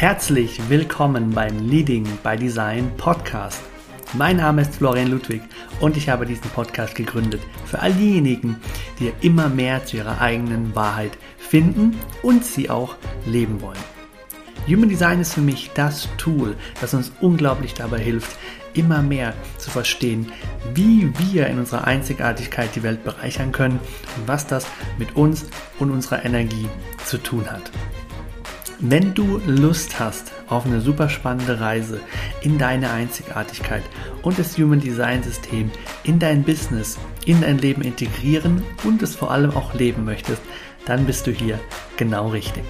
Herzlich willkommen beim Leading by Design Podcast. Mein Name ist Florian Ludwig und ich habe diesen Podcast gegründet für all diejenigen, die immer mehr zu ihrer eigenen Wahrheit finden und sie auch leben wollen. Human Design ist für mich das Tool, das uns unglaublich dabei hilft, immer mehr zu verstehen, wie wir in unserer Einzigartigkeit die Welt bereichern können und was das mit uns und unserer Energie zu tun hat. Wenn du Lust hast auf eine super spannende Reise in deine Einzigartigkeit und das Human Design System in dein Business, in dein Leben integrieren und es vor allem auch leben möchtest, dann bist du hier genau richtig.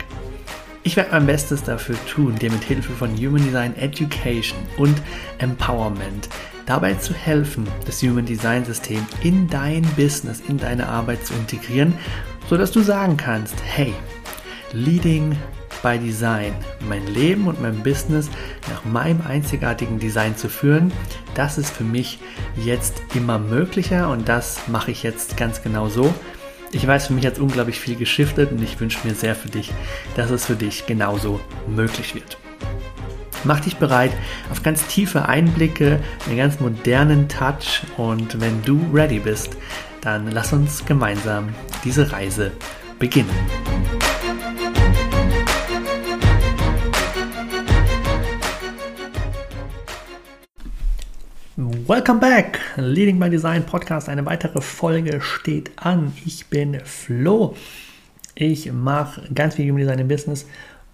Ich werde mein Bestes dafür tun, dir mit Hilfe von Human Design Education und Empowerment dabei zu helfen, das Human Design System in dein Business, in deine Arbeit zu integrieren, sodass du sagen kannst, hey, Leading by Design, mein Leben und mein Business nach meinem einzigartigen Design zu führen, das ist für mich jetzt immer möglicher und das mache ich jetzt ganz genau so. Ich weiß, für mich hat es unglaublich viel geschiftet und ich wünsche mir sehr für dich, dass es für dich genauso möglich wird. Mach dich bereit auf ganz tiefe Einblicke, einen ganz modernen Touch und wenn du ready bist, dann lass uns gemeinsam diese Reise beginnen. Welcome back! Leading by Design Podcast. Eine weitere Folge steht an. Ich bin Flo. Ich mache ganz viel Human Design im Business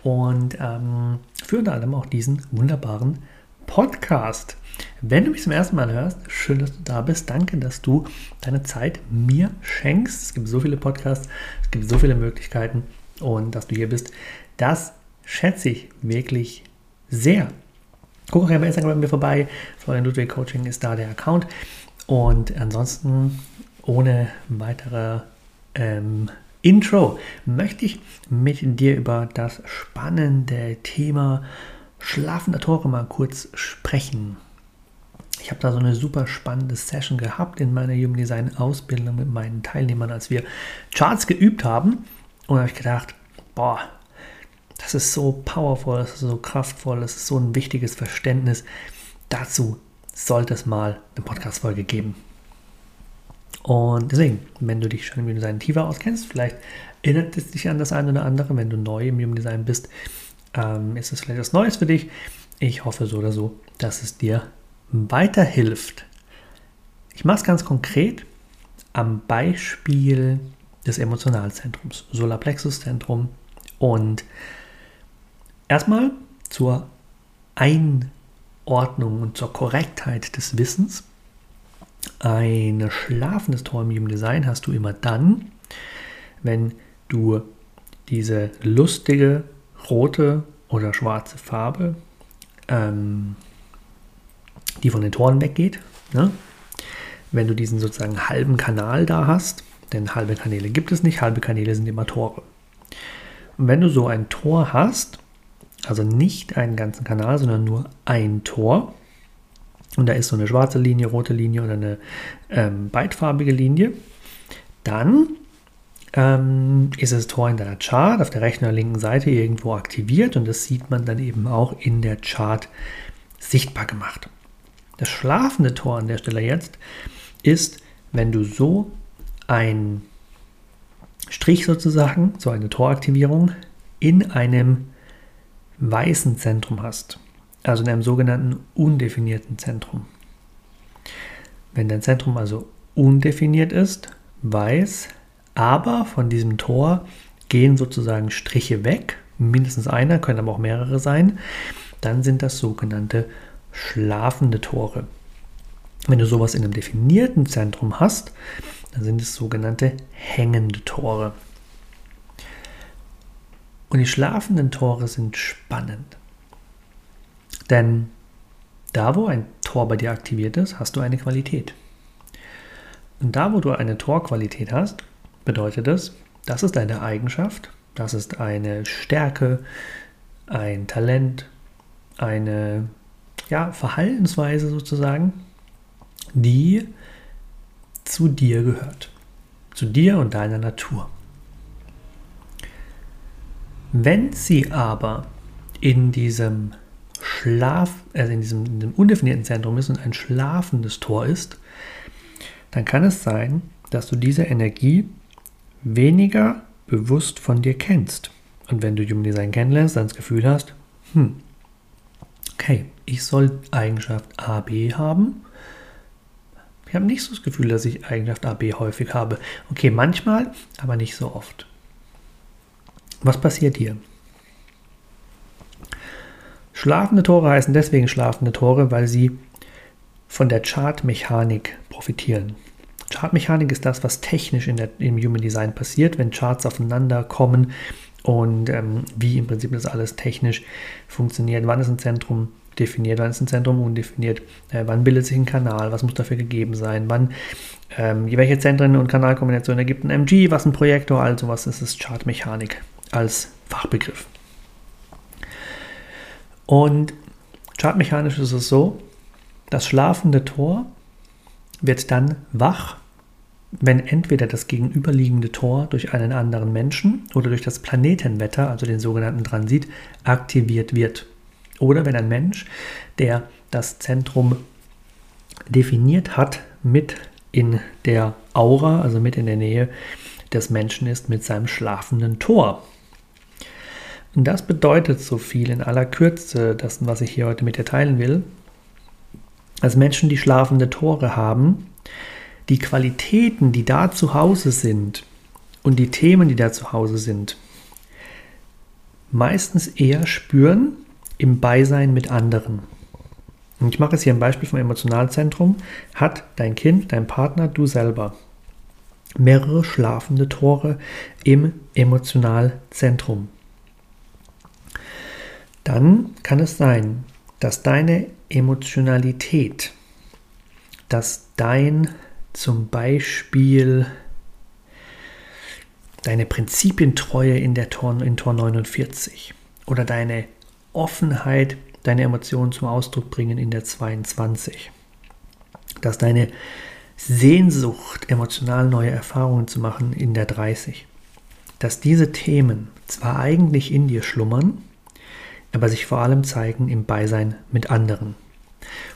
und ähm, führe unter anderem auch diesen wunderbaren Podcast. Wenn du mich zum ersten Mal hörst, schön, dass du da bist. Danke, dass du deine Zeit mir schenkst. Es gibt so viele Podcasts, es gibt so viele Möglichkeiten und dass du hier bist, das schätze ich wirklich sehr. Guck auch gerne bei Instagram bei mir vorbei. Florian Ludwig Coaching ist da der Account. Und ansonsten, ohne weitere ähm, Intro, möchte ich mit dir über das spannende Thema schlafender Tore mal kurz sprechen. Ich habe da so eine super spannende Session gehabt in meiner Human Design Ausbildung mit meinen Teilnehmern, als wir Charts geübt haben. Und habe ich gedacht, boah, das ist so powerful, das ist so kraftvoll, das ist so ein wichtiges Verständnis. Dazu sollte es mal eine Podcast-Folge geben. Und deswegen, wenn du dich schon im Human Design tiefer auskennst, vielleicht erinnert es dich an das eine oder andere. Wenn du neu im Human Design bist, ähm, ist es vielleicht was Neues für dich. Ich hoffe so oder so, dass es dir weiterhilft. Ich mache es ganz konkret am Beispiel des Emotionalzentrums, Solarplexuszentrum und Erstmal zur Einordnung und zur Korrektheit des Wissens. Ein schlafendes Tor im Design hast du immer dann, wenn du diese lustige rote oder schwarze Farbe, ähm, die von den Toren weggeht, ne? wenn du diesen sozusagen halben Kanal da hast, denn halbe Kanäle gibt es nicht, halbe Kanäle sind immer Tore. Und wenn du so ein Tor hast, also nicht einen ganzen Kanal, sondern nur ein Tor. Und da ist so eine schwarze Linie, rote Linie oder eine ähm, beidfarbige Linie. Dann ähm, ist das Tor in deiner Chart auf der rechten oder linken Seite irgendwo aktiviert und das sieht man dann eben auch in der Chart sichtbar gemacht. Das schlafende Tor an der Stelle jetzt ist, wenn du so ein Strich sozusagen, so eine Toraktivierung in einem weißen Zentrum hast, also in einem sogenannten undefinierten Zentrum. Wenn dein Zentrum also undefiniert ist, weiß, aber von diesem Tor gehen sozusagen Striche weg, mindestens einer, können aber auch mehrere sein, dann sind das sogenannte schlafende Tore. Wenn du sowas in einem definierten Zentrum hast, dann sind es sogenannte hängende Tore. Und die schlafenden Tore sind spannend. Denn da, wo ein Tor bei dir aktiviert ist, hast du eine Qualität. Und da, wo du eine Torqualität hast, bedeutet es, das ist eine Eigenschaft, das ist eine Stärke, ein Talent, eine ja, Verhaltensweise sozusagen, die zu dir gehört. zu dir und deiner Natur. Wenn sie aber in diesem Schlaf, also in diesem, in diesem undefinierten Zentrum ist und ein schlafendes Tor ist, dann kann es sein, dass du diese Energie weniger bewusst von dir kennst. Und wenn du Human Design kennenlernst, dann das Gefühl hast, hm, okay, ich soll Eigenschaft AB haben. Ich habe nicht so das Gefühl, dass ich Eigenschaft AB häufig habe. Okay, manchmal, aber nicht so oft. Was passiert hier? Schlafende Tore heißen deswegen schlafende Tore, weil sie von der Chartmechanik profitieren. Chartmechanik ist das, was technisch in der, im Human Design passiert, wenn Charts aufeinander kommen und ähm, wie im Prinzip das alles technisch funktioniert. Wann ist ein Zentrum definiert, wann ist ein Zentrum undefiniert, äh, wann bildet sich ein Kanal, was muss dafür gegeben sein, wann, ähm, welche Zentren und Kanalkombination ergibt ein MG, was ein Projektor, also was ist es? Chartmechanik als Fachbegriff. Und chartmechanisch ist es so, das schlafende Tor wird dann wach, wenn entweder das gegenüberliegende Tor durch einen anderen Menschen oder durch das Planetenwetter, also den sogenannten Transit, aktiviert wird. Oder wenn ein Mensch, der das Zentrum definiert hat, mit in der Aura, also mit in der Nähe des Menschen ist, mit seinem schlafenden Tor. Und das bedeutet so viel in aller Kürze, das, was ich hier heute mit dir teilen will. Als Menschen, die schlafende Tore haben, die Qualitäten, die da zu Hause sind und die Themen, die da zu Hause sind, meistens eher spüren im Beisein mit anderen. Und ich mache jetzt hier ein Beispiel vom Emotionalzentrum. Hat dein Kind, dein Partner, du selber mehrere schlafende Tore im Emotionalzentrum? Dann kann es sein, dass deine Emotionalität, dass dein zum Beispiel deine Prinzipientreue in der Tor, in Tor 49 oder deine Offenheit, deine Emotionen zum Ausdruck bringen in der 22. Dass deine Sehnsucht, emotional neue Erfahrungen zu machen in der 30. Dass diese Themen zwar eigentlich in dir schlummern, aber sich vor allem zeigen im Beisein mit anderen.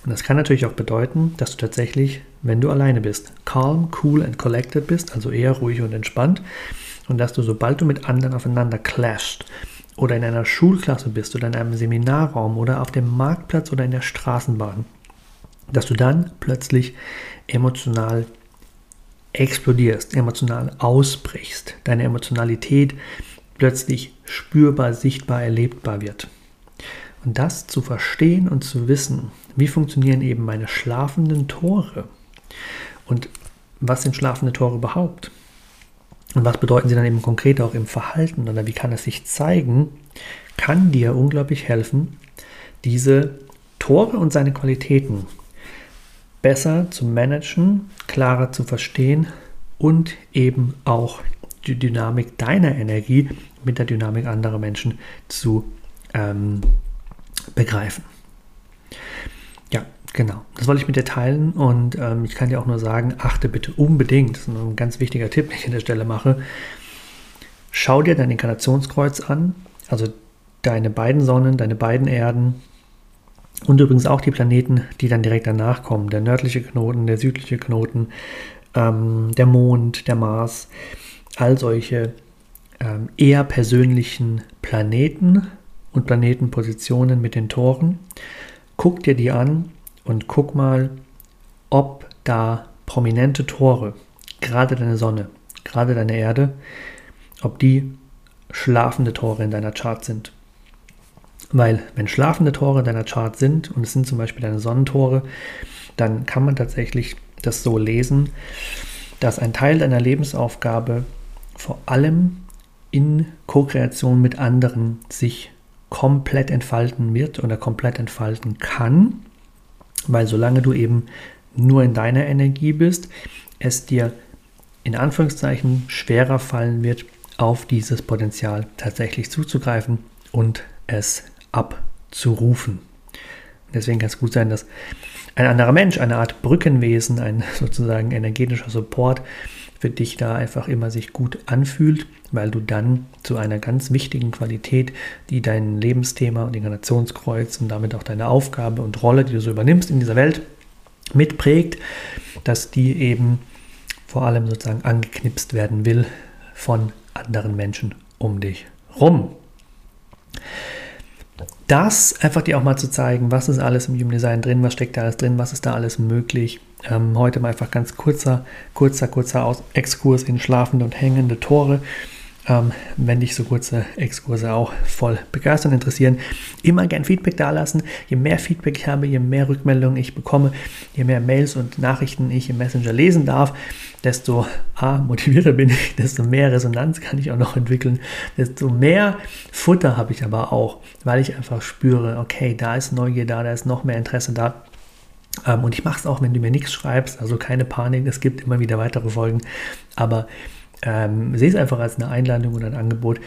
Und das kann natürlich auch bedeuten, dass du tatsächlich, wenn du alleine bist, calm, cool and collected bist, also eher ruhig und entspannt, und dass du, sobald du mit anderen aufeinander clasht oder in einer Schulklasse bist oder in einem Seminarraum oder auf dem Marktplatz oder in der Straßenbahn, dass du dann plötzlich emotional explodierst, emotional ausbrichst, deine Emotionalität plötzlich spürbar, sichtbar, erlebbar wird. Und das zu verstehen und zu wissen, wie funktionieren eben meine schlafenden Tore und was sind schlafende Tore überhaupt? Und was bedeuten sie dann eben konkret auch im Verhalten oder wie kann es sich zeigen, kann dir unglaublich helfen, diese Tore und seine Qualitäten besser zu managen, klarer zu verstehen und eben auch die Dynamik deiner Energie mit der Dynamik anderer Menschen zu ähm, begreifen. Ja, genau. Das wollte ich mit dir teilen und ähm, ich kann dir auch nur sagen, achte bitte unbedingt, das ist ein ganz wichtiger Tipp, den ich an der Stelle mache, schau dir dein Inkarnationskreuz an, also deine beiden Sonnen, deine beiden Erden und übrigens auch die Planeten, die dann direkt danach kommen, der nördliche Knoten, der südliche Knoten, ähm, der Mond, der Mars, all solche ähm, eher persönlichen Planeten und Planetenpositionen mit den Toren. Guck dir die an und guck mal, ob da prominente Tore, gerade deine Sonne, gerade deine Erde, ob die schlafende Tore in deiner Chart sind. Weil wenn schlafende Tore in deiner Chart sind und es sind zum Beispiel deine Sonnentore, dann kann man tatsächlich das so lesen, dass ein Teil deiner Lebensaufgabe vor allem in Co-Kreation mit anderen sich komplett entfalten wird oder komplett entfalten kann, weil solange du eben nur in deiner Energie bist, es dir in Anführungszeichen schwerer fallen wird, auf dieses Potenzial tatsächlich zuzugreifen und es abzurufen. Deswegen kann es gut sein, dass ein anderer Mensch, eine Art Brückenwesen, ein sozusagen energetischer Support für dich da einfach immer sich gut anfühlt, weil du dann zu einer ganz wichtigen Qualität, die dein Lebensthema und Inkarnationskreuz und damit auch deine Aufgabe und Rolle, die du so übernimmst in dieser Welt, mitprägt, dass die eben vor allem sozusagen angeknipst werden will von anderen Menschen um dich rum. Das einfach dir auch mal zu zeigen, was ist alles im Human Design drin, was steckt da alles drin, was ist da alles möglich. Ähm, heute mal einfach ganz kurzer, kurzer, kurzer Exkurs in schlafende und hängende Tore ähm, wenn dich so kurze Exkurse auch voll begeistern, interessieren, immer gern Feedback dalassen. Je mehr Feedback ich habe, je mehr Rückmeldungen ich bekomme, je mehr Mails und Nachrichten ich im Messenger lesen darf, desto A, motivierter bin ich, desto mehr Resonanz kann ich auch noch entwickeln, desto mehr Futter habe ich aber auch, weil ich einfach spüre, okay, da ist Neugier da, da ist noch mehr Interesse da. Ähm, und ich mache es auch, wenn du mir nichts schreibst, also keine Panik, es gibt immer wieder weitere Folgen, aber ähm, sehe es einfach als eine Einladung oder ein Angebot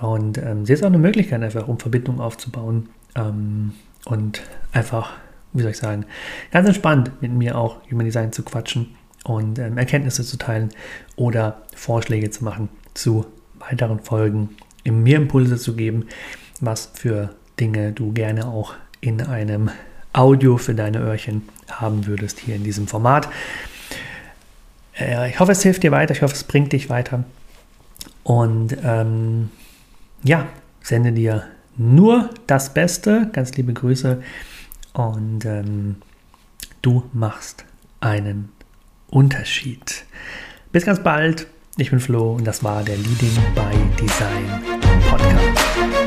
und ähm, sehe es auch eine Möglichkeit einfach, um Verbindungen aufzubauen ähm, und einfach, wie soll ich sagen, ganz entspannt mit mir auch Human Design zu quatschen und ähm, Erkenntnisse zu teilen oder Vorschläge zu machen zu weiteren Folgen, mir Impulse zu geben, was für Dinge du gerne auch in einem Audio für deine Öhrchen haben würdest hier in diesem Format. Äh, ich hoffe, es hilft dir weiter. Ich hoffe, es bringt dich weiter. Und ähm, ja, sende dir nur das Beste. Ganz liebe Grüße. Und ähm, du machst einen Unterschied. Bis ganz bald. Ich bin Flo und das war der Leading by Design Podcast.